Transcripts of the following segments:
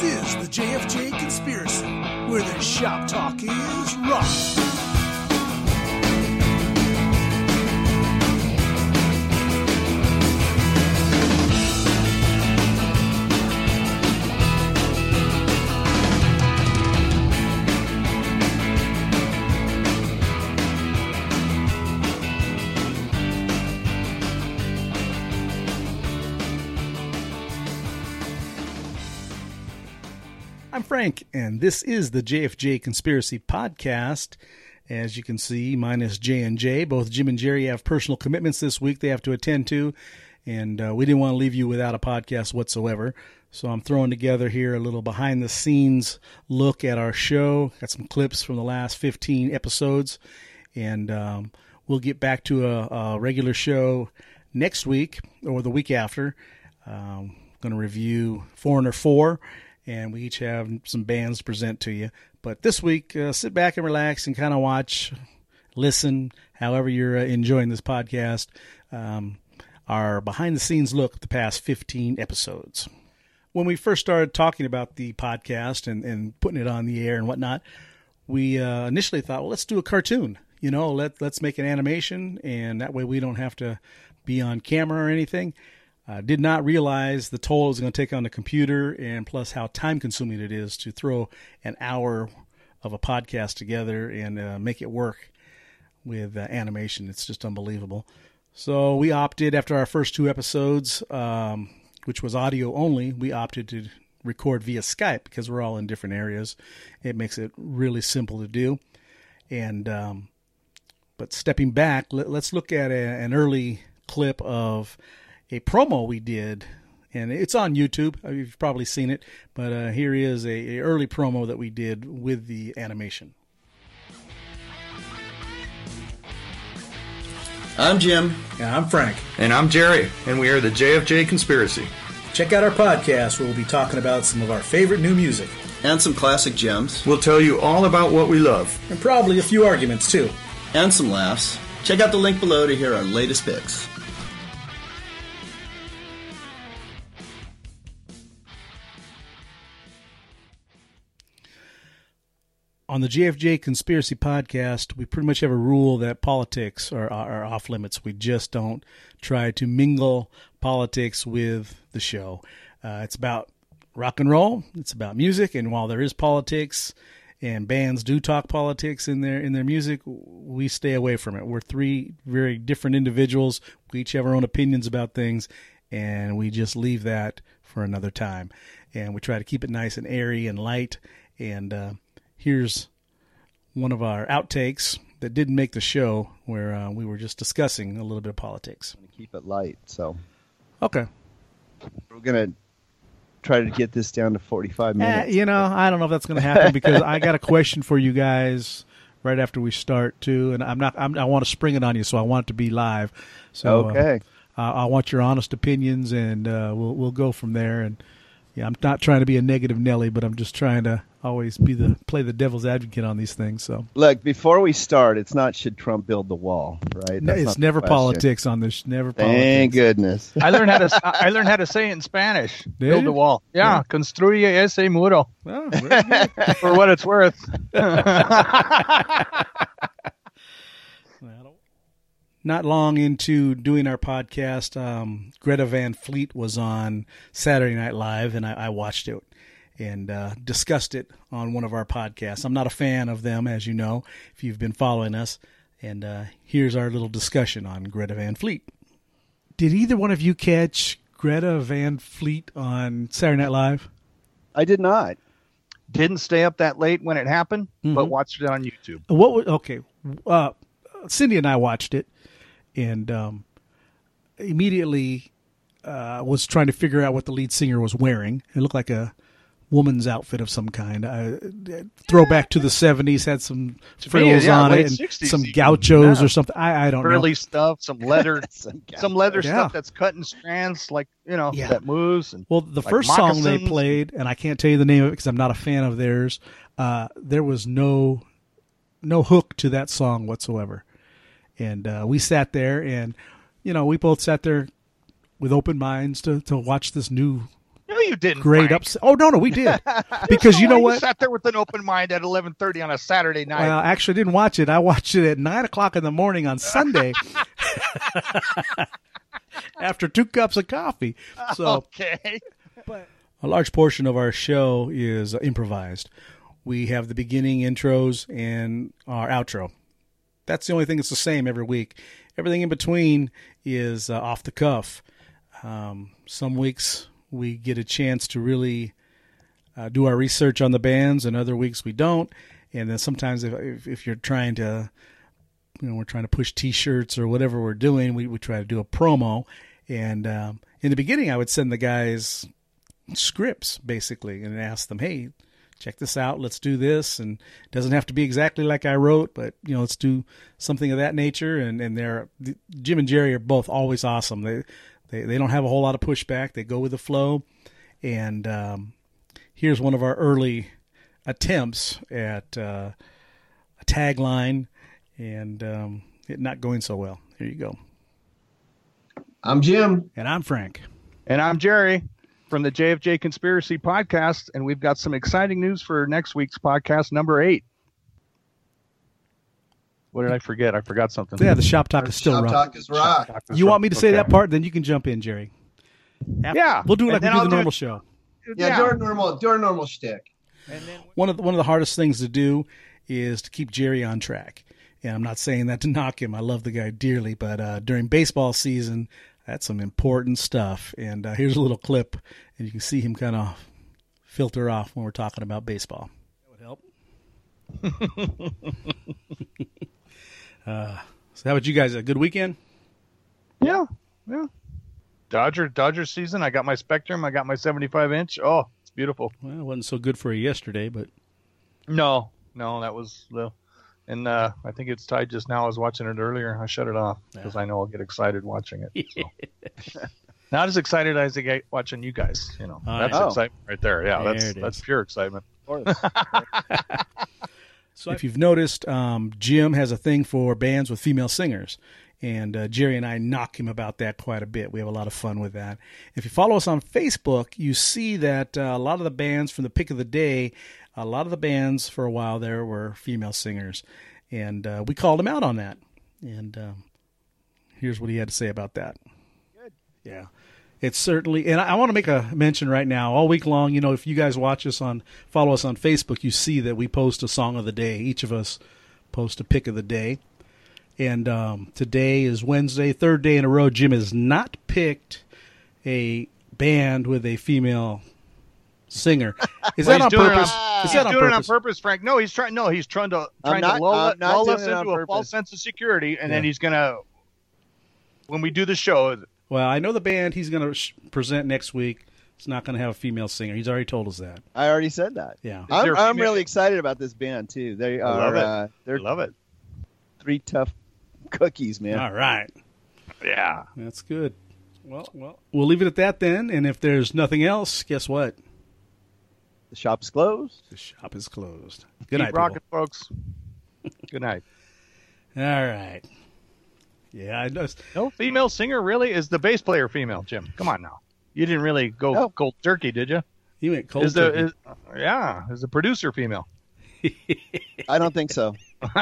This is the JFJ Conspiracy, where the shop talk is rock. Frank, and this is the JFJ Conspiracy Podcast. As you can see, minus J and J. Both Jim and Jerry have personal commitments this week they have to attend to, and uh, we didn't want to leave you without a podcast whatsoever. So I'm throwing together here a little behind the scenes look at our show. Got some clips from the last 15 episodes, and um, we'll get back to a, a regular show next week or the week after. Um, going to review Foreigner 4 and we each have some bands to present to you. But this week, uh, sit back and relax and kind of watch, listen, however you're uh, enjoying this podcast, um, our behind the scenes look at the past 15 episodes. When we first started talking about the podcast and, and putting it on the air and whatnot, we uh, initially thought, well, let's do a cartoon. You know, let let's make an animation, and that way we don't have to be on camera or anything. Uh, did not realize the toll it was going to take on the computer and plus how time consuming it is to throw an hour of a podcast together and uh, make it work with uh, animation. It's just unbelievable. So we opted after our first two episodes, um, which was audio only, we opted to record via Skype because we're all in different areas. It makes it really simple to do. And um, but stepping back, let, us look at a, an early clip of a promo we did, and it's on YouTube. You've probably seen it, but uh, here is a, a early promo that we did with the animation. I'm Jim. And I'm Frank. And I'm Jerry, and we are the JFJ Conspiracy. Check out our podcast where we'll be talking about some of our favorite new music. And some classic gems. We'll tell you all about what we love. And probably a few arguments, too. And some laughs. Check out the link below to hear our latest picks. On the JFJ Conspiracy Podcast, we pretty much have a rule that politics are, are off limits. We just don't try to mingle politics with the show. Uh, it's about rock and roll. It's about music, and while there is politics, and bands do talk politics in their in their music, we stay away from it. We're three very different individuals. We each have our own opinions about things, and we just leave that for another time. And we try to keep it nice and airy and light. And uh, here's one of our outtakes that didn't make the show where uh, we were just discussing a little bit of politics. Keep it light, so okay. We're gonna try to get this down to forty-five minutes. Eh, you know, I don't know if that's going to happen because I got a question for you guys right after we start too, and I'm not. I'm, i want to spring it on you, so I want it to be live. So okay, uh, I want your honest opinions, and uh, we'll we'll go from there. And yeah, I'm not trying to be a negative Nelly, but I'm just trying to always be the play the devil's advocate on these things. So look, before we start, it's not should Trump build the wall, right? That's it's never politics on this. Never. Thank politics. goodness. I learned how to I learned how to say it in Spanish. Did build you? the wall. Yeah, Yeah. construye ese muro. Oh. For what it's worth. not long into doing our podcast, um, Greta Van Fleet was on Saturday Night Live, and I, I watched it and uh, discussed it on one of our podcasts. I'm not a fan of them, as you know, if you've been following us. And uh, here's our little discussion on Greta Van Fleet. Did either one of you catch Greta Van Fleet on Saturday Night Live? I did not. Didn't stay up that late when it happened, but Mhm. watched it on YouTube. What? wa- Okay, uh, Cindy and I watched it, and um, immediately uh, was trying to figure out what the lead singer was wearing. It looked like a woman's outfit of some kind. Uh, throwback to the '70s, had some frills yeah, on it, and 60s some gauchos Yeah. or something. I, I don't Early know. stuff, some leather, Some some leather Yeah. stuff that's cut in strands, like you know that moves. And Well, the like first song they played, and I can't tell you the name of it because I'm not a fan of theirs. Uh, there was no no hook to that song whatsoever, and uh, we sat there, and you know, we both sat there with open minds to to watch this new No, you didn't. great upset. Oh no, no, we did because you know what? sat there with an open mind at 11:30 on a Saturday night. Well, I actually didn't watch it. I watched it at nine o'clock in the morning on Sunday after two cups of coffee. So okay. a large portion of our show is improvised. We have the beginning intros and our outro. That's the only thing that's the same every week. Everything in between is uh, off the cuff. Um, some weeks we get a chance to really uh, do our research on the bands, and other weeks we don't. And then sometimes if if, you're trying to, you know, we're trying to push T-shirts or whatever we're doing, we we try to do a promo. And um, in the beginning, I would send the guys scripts basically and ask them, hey, check this out, let's do this, and it doesn't have to be exactly like I wrote, but you know, let's do something of that nature. And and they're Jim and Jerry are both always awesome. They they they don't have a whole lot of pushback. They go with the flow. And um, here's one of our early attempts at uh, a tagline, and um, it not going so well. Here you go. I'm Jim. And I'm Frank. And I'm Jerry from the JFJ Conspiracy Podcast, and we've got some exciting news for next week's podcast, number eight. What did I forget? I forgot something. Yeah, the shop talk is still Shop rock. talk is rock. You want me to say Okay. that part? Then you can jump in, Jerry. After- Yeah, we'll do it like we do I'll the do normal it- show. Yeah, do our normal, do our normal shtick. And One of the, one of the hardest things to do is to keep Jerry on track. And I'm not saying that to knock him. I love the guy dearly, but uh, during baseball season, that's some important stuff. And uh, here's a little clip, and you can see him kind of filter off when we're talking about baseball. That would uh, so, how about you guys? A good weekend? Yeah, yeah. Dodger Dodger season. I got my Spectrum. I got my 75 inch. Oh, it's beautiful. Well, it wasn't so good for you yesterday, but No, no, that was the. And uh, I think it's tied just now. I was watching it earlier. I shut it off because I know I'll get excited watching it. So. Not as excited as I get watching you guys. You know, Oh, that's yeah. excitement right there. Yeah, There that's that's pure excitement. Of course. So if you've noticed, um, Jim has a thing for bands with female singers. And uh, Jerry and I knock him about that quite a bit. We have a lot of fun with that. If you follow us on Facebook, you see that uh, a lot of the bands from the pick of the day, a lot of the bands for a while there were female singers. And uh, we called him out on that. And um, here's what he had to say about that. Good. Yeah. It's certainly, and I, I want to make a mention right now. All week long, you know, if you guys watch us on, follow us on Facebook, you see that we post a song of the day. Each of us post a pick of the day. And um, today is Wednesday, third day in a row. Jim has not picked a band with a female singer. Is Well, that he's on doing it purpose? on- is he's that on doing it on purpose? purpose, Frank. No, he's trying. No, he's trying to I'm trying not- to lull, I'm lull us into a purpose. false sense of security, and then he's gonna. When we do the show, Well, I know the band he's going to sh- present next week. It's not going to have a female singer. He's already told us that. I already said that. Yeah. I'm, a I'm really excited about this band too. They I are love it. uh, I they're love it. three tough cookies, man. All right. Yeah. That's good. Well, well, we'll leave it at that then. And if there's nothing else, guess what? The shop's closed. The shop is closed. Good Keep night, rocking, people. folks. Good night. All right. Yeah, I know. No female singer really is the bass player female. Jim, come on now. You didn't really go No. cold turkey, did you? You went cold. Is the turkey. is, yeah? Is the producer female? I don't think so.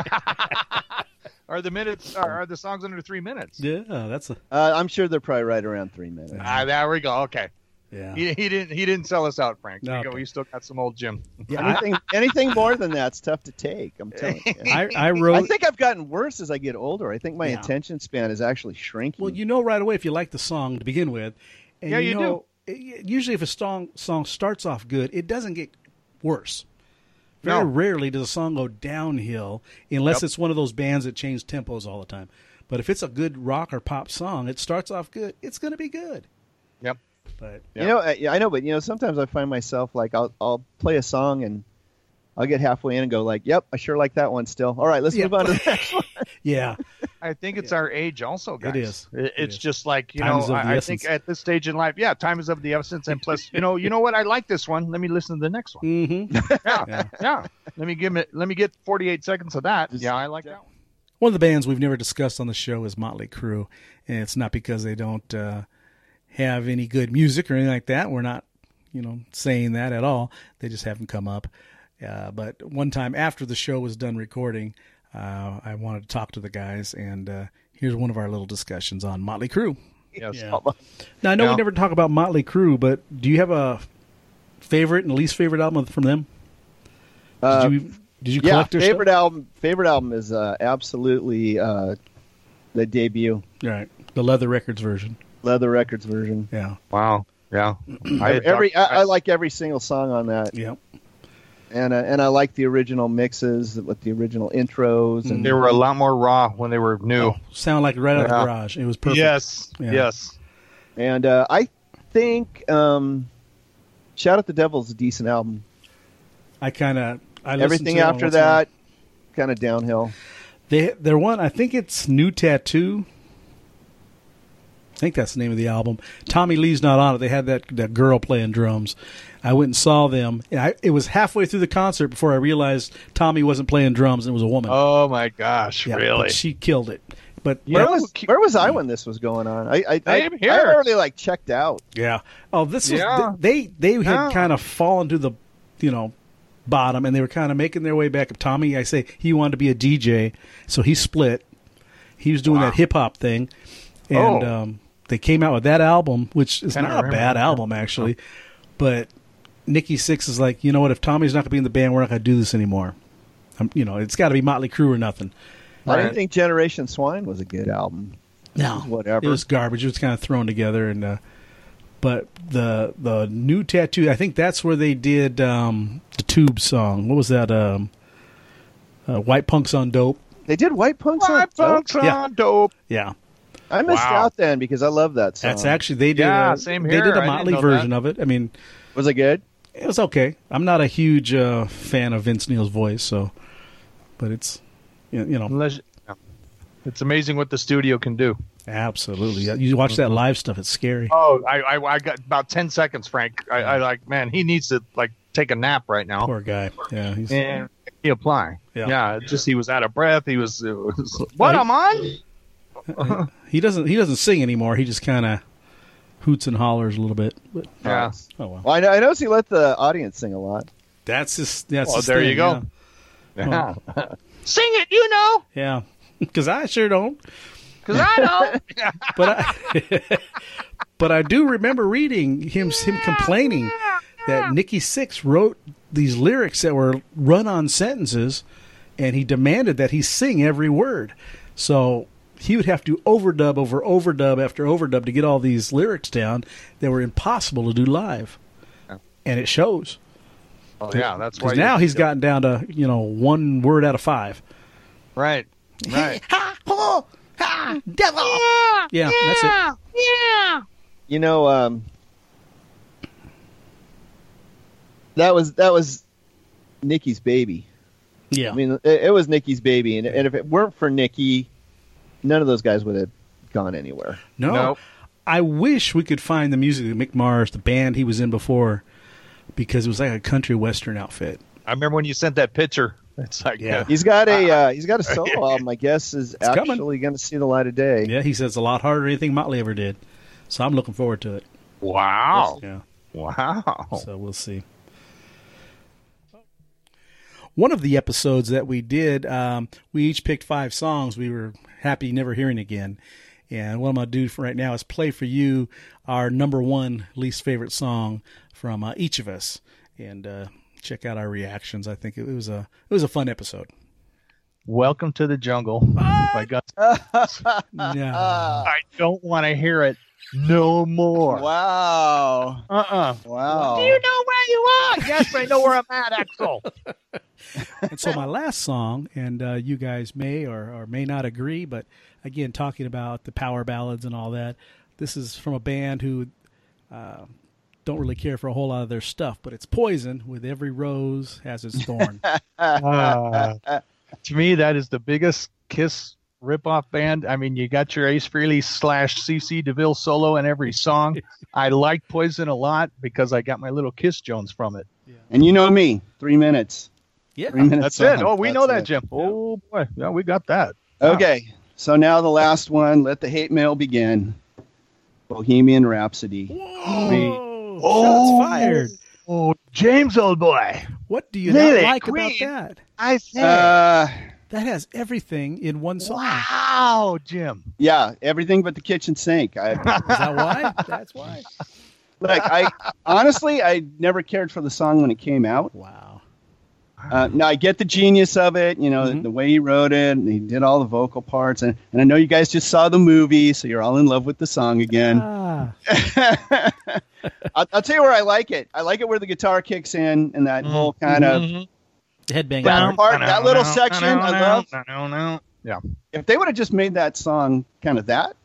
Are the minutes are, are the songs under three minutes? yeah, that's a Uh, I'm sure they're probably right around three minutes. Ah, there we go. Okay. Yeah. He, he didn't he didn't sell us out, Frank. No, We, go, okay. we still got some old Jim. yeah I, Anything anything more than that's tough to take. I'm telling you. I, I wrote. I think I've gotten worse as I get older. I think my Yeah. attention span is actually shrinking. well, you know right away if you like the song to begin with, and Yeah, you do. know, it- Usually, if a song song starts off good, it doesn't get worse. Very No. rarely does a song go downhill unless Yep. it's one of those bands that change tempos all the time. But if it's a good rock or pop song, it starts off good. It's going to be good. Yep. But Yeah. You know, I, I know, but you know, sometimes I find myself like I'll I'll play a song and I'll get halfway in and go like, "Yep, I sure like that one still." All right, let's Yeah. move on to the next one. yeah, I think it's our age also, guys. is. It- It it's just like, you Time know, is of the I, I think at this stage in life, yeah, time is of the essence. And plus, you know, you know what? I like this one. Let me listen to the next one. hmm Yeah. Yeah. yeah. Let me give it, let me get 48 seconds of that. Just- yeah, I like that one. One of the bands we've never discussed on the show is Motley Crue, and it's not because they don't uh, have any good music or anything like that. We're not you know, saying that at all. They just haven't come up. Uh, but one time after the show was done recording, uh, I wanted to talk to the guys, and uh, here's one of our little discussions on Motley Crue. Yes. Yeah. Now I know we never talk about Motley Crue, but do you have a favorite and least favorite album from them? Did Uh, you did you yeah, their favorite stuff? album. Favorite album is uh, absolutely uh, the debut Right, the Leather Records version. Leather Records version. Yeah, Wow. Yeah. I every talked- I, I like every single song on that, yeah. and uh, and I like the original mixes with the original intros and They were a lot more raw when they were new. Sound like right out of the garage. It was perfect. Yes. Yeah. Yes. and uh, I think um, Shout at the Devil's a decent album. I kind of I Everything to after once in a while. that, kind of downhill. They their one, I think it's New Tattoo. I think that's the name of the album. Tommy Lee's not on it. They had that that girl playing drums. I went and saw them. And I, it was halfway through the concert before I realized Tommy wasn't playing drums and it was a woman. Oh my gosh! Yeah, really? but she killed it. But Yeah. Where Yeah. was where was I when this was going on? I I, I, Same I here. already like checked out. Yeah. Oh, this was Yeah. they they had Yeah. kind of fallen to the, you know, bottom, and they were kind of making their way back. Up. Tommy, I say he wanted to be a DJ, so he split. He was doing Wow. that hip hop thing, and Oh. um, they came out with that album, which is Kinda not a bad that. album actually, but Nikki Sixx is like, you know what? If Tommy's not going to be in the band, we're not going to do this anymore. Um, you know, it's got to be Motley Crue or nothing. I didn't Right. think Generation Swine was a good album. No, whatever. It was garbage. It was kind of thrown together, and uh, but the the new tattoo. I think that's where they did um, the Tube song. What was that? Um, uh, White Punks on Dope. They did White Punks on White punks Dope? Yeah. on dope. Yeah, I missed Wow. out then because I love that song. that's actually they did. Yeah, a, same here. did I a didn't Motley version that. of it. I mean, was it good? it was okay. I'm not a huge uh, fan of Vince Neil's voice, so but it's you you know Unless- It's amazing what the studio can do. absolutely. You watch that live stuff; it's scary. Oh, I, I, I got about ten seconds, Frank. I, I like, man, he needs to like take a nap right now Poor guy. Yeah, he's, and he apply. Yeah. Yeah, it's just he was out of breath. He was, was what Right. I'm on. he doesn't he doesn't sing anymore. He just kind of hoots and hollers a little bit. But, Yeah. oh well. Well, I, know, I noticed he let the audience sing a lot. That's just that's Well, his there thing, you go. Yeah, Sing it, you know, yeah. because I sure don't. because I don't. But I, but I do remember reading him him complaining that Nikki Sixx wrote these lyrics that were run on sentences, and he demanded that he sing every word. So he would have to overdub over overdub after overdub to get all these lyrics down that were impossible to do live, and it shows. oh, yeah, that's why. Because now he's gotten down to you know one word out of five. right, right. Yeah, that's it. Yeah. You know, um, that was that was Nikki's baby. Yeah, I mean, it, it was Nikki's baby, and, and if it weren't for Nikki, none of those guys would have gone anywhere. no. Nope. I wish we could find the music of Mick Mars, the band he was in before, because it was like a country western outfit. I remember when you sent that picture. It's like, Yeah. uh, He's got a uh, he's got a solo album. I guess is coming. actually going to see the light of day. Yeah, he says a lot harder than anything Motley ever did. So I'm looking forward to it. wow, Yeah, wow. so we'll see. One of the episodes that we did, um, we each picked five songs we were happy never hearing again. And what I'm going to do for right now is play for you our number one least favorite song from uh, each of us, and uh, check out our reactions. I think it, was a it was a fun episode. Welcome to the jungle. My God, Yeah. I don't want to hear it no more. Wow! Uh-uh. Wow! Do you know where you are? yes, I know where I'm at, Axl. And so my last song, and uh, you guys may or, or may not agree, but again, talking about the power ballads and all that, this is from a band who uh, don't really care for a whole lot of their stuff, but it's Poison. With every rose has its thorn. Uh, to me, that is the biggest Kiss ripoff band. I mean, you got your Ace Frehley slash CC DeVille solo in every song. I like Poison a lot because I got my little Kiss Jones from it. Yeah. And you know me, three minutes. yeah, Three minutes. That's it. Oh, we That's know that, it. Jim. Oh boy, yeah, we got that. Okay, so now the last one. Let the hate mail begin. Bohemian Rhapsody. Whoa. Oh, shots fired. Oh, James, old boy. What do you Really? not like Queen. about that? I say. Uh, That has everything in one song. wow, Jim. yeah, everything but the kitchen sink. I Is that why? That's why. like. I honestly, I never cared for the song when it came out. Wow. Uh, now I get the genius of it, you know, Mhm. the way he wrote it, and he did all the vocal parts, and, and I know you guys just saw the movie, so you're all in love with the song again. Ah, I'll, I'll tell you where I like it. I like it where the guitar kicks in and that whole kind of. Headbang. That part. part, that little section, I love. Yeah. If they would have just made that song kind of that,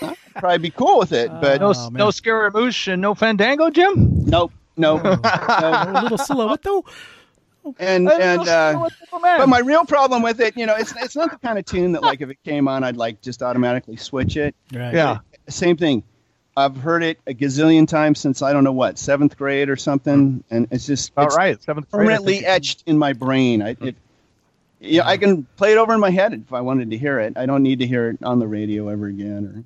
I'd probably be cool with it. But No, Oh, man. no Scaramouche and no Fandango, Jim. nope, nope. nope. A little silhouette though. And and uh, but my real problem with it, you know, it's it's not the kind of tune that like if it came on, I'd like just automatically switch it. Right. yeah. Same thing. I've heard it a gazillion times since I don't know what seventh grade or something, and it's just All it's right. Seventh grade, permanently etched in my brain. I, it, yeah, I can play it over in my head if I wanted to hear it. I don't need to hear it on the radio ever again. Or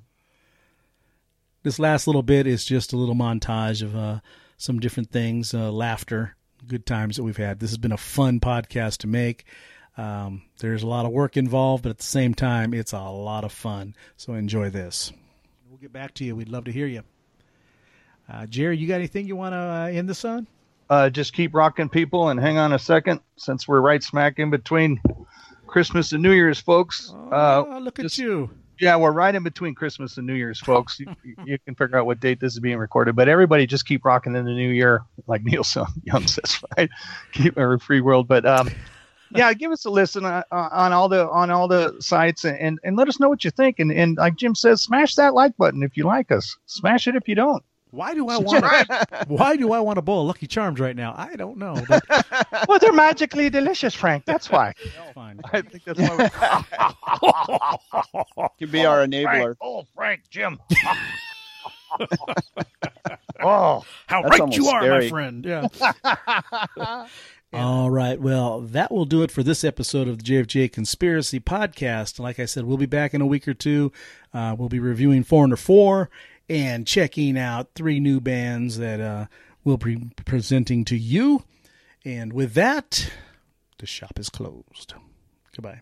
This last little bit is just a little montage of uh, some different things, uh, laughter, good times that we've had. This has been a fun podcast to make. Um, there's a lot of work involved, but at the same time, it's a lot of fun. So enjoy this. We'll get back to you. We'd love to hear you. Uh, Jerry, you got anything you want to uh, end this on? uh, just keep rocking people and hang on a second since we're right smack in between Christmas and New Year's, folks. Uh, oh, look just- at you. yeah, we're right in between Christmas and New Year's, folks. you, you can figure out what date this is being recorded, but everybody just keep rocking in the new year, like Neil Young says, right? Keep our free world, but um, yeah, give us a listen uh, uh, on all the on all the sites and and let us know what you think. And and like Jim says, smash that like button if you like us. Smash it if you don't. Why do I want? why do I want a bowl of Lucky Charms right now? I don't know. But well, they're magically delicious, Frank. That's why. it's fine. I think that's why. We... Could be our enabler. oh, Frank, Jim. oh, How That's right you almost are, my friend. Yeah. All right. Well, that will do it for this episode of the JFJ Conspiracy Podcast. Like I said, we'll be back in a week or two. Uh, we'll be reviewing Foreigner 4 and checking out three new bands that uh, we'll be presenting to you. And with that, the shop is closed. Goodbye.